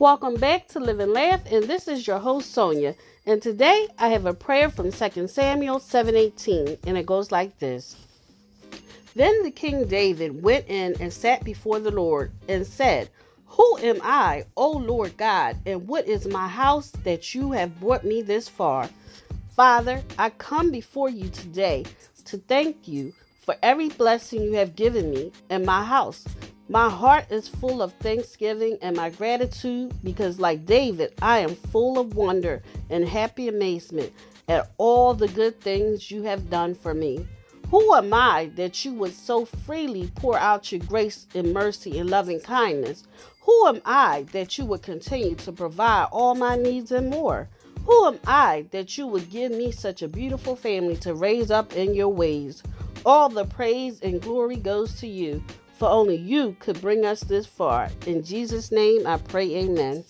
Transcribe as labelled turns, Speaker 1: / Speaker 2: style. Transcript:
Speaker 1: Welcome back to Live and Laugh, and this is your host Sonia. And today I have a prayer from 2 Samuel 7:18, and it goes like this. Then the king David went in and sat before the Lord and said, Who am I, O Lord God, and what is my house that you have brought me this far? Father, I come before you today to thank you for every blessing you have given me and my house. My heart is full of thanksgiving and my gratitude because, like David, I am full of wonder and happy amazement at all the good things you have done for me. Who am I that you would so freely pour out your grace and mercy and loving kindness? Who am I that you would continue to provide all my needs and more? Who am I that you would give me such a beautiful family to raise up in your ways? All the praise and glory goes to you for only you could bring us this far. In Jesus' name I pray, amen.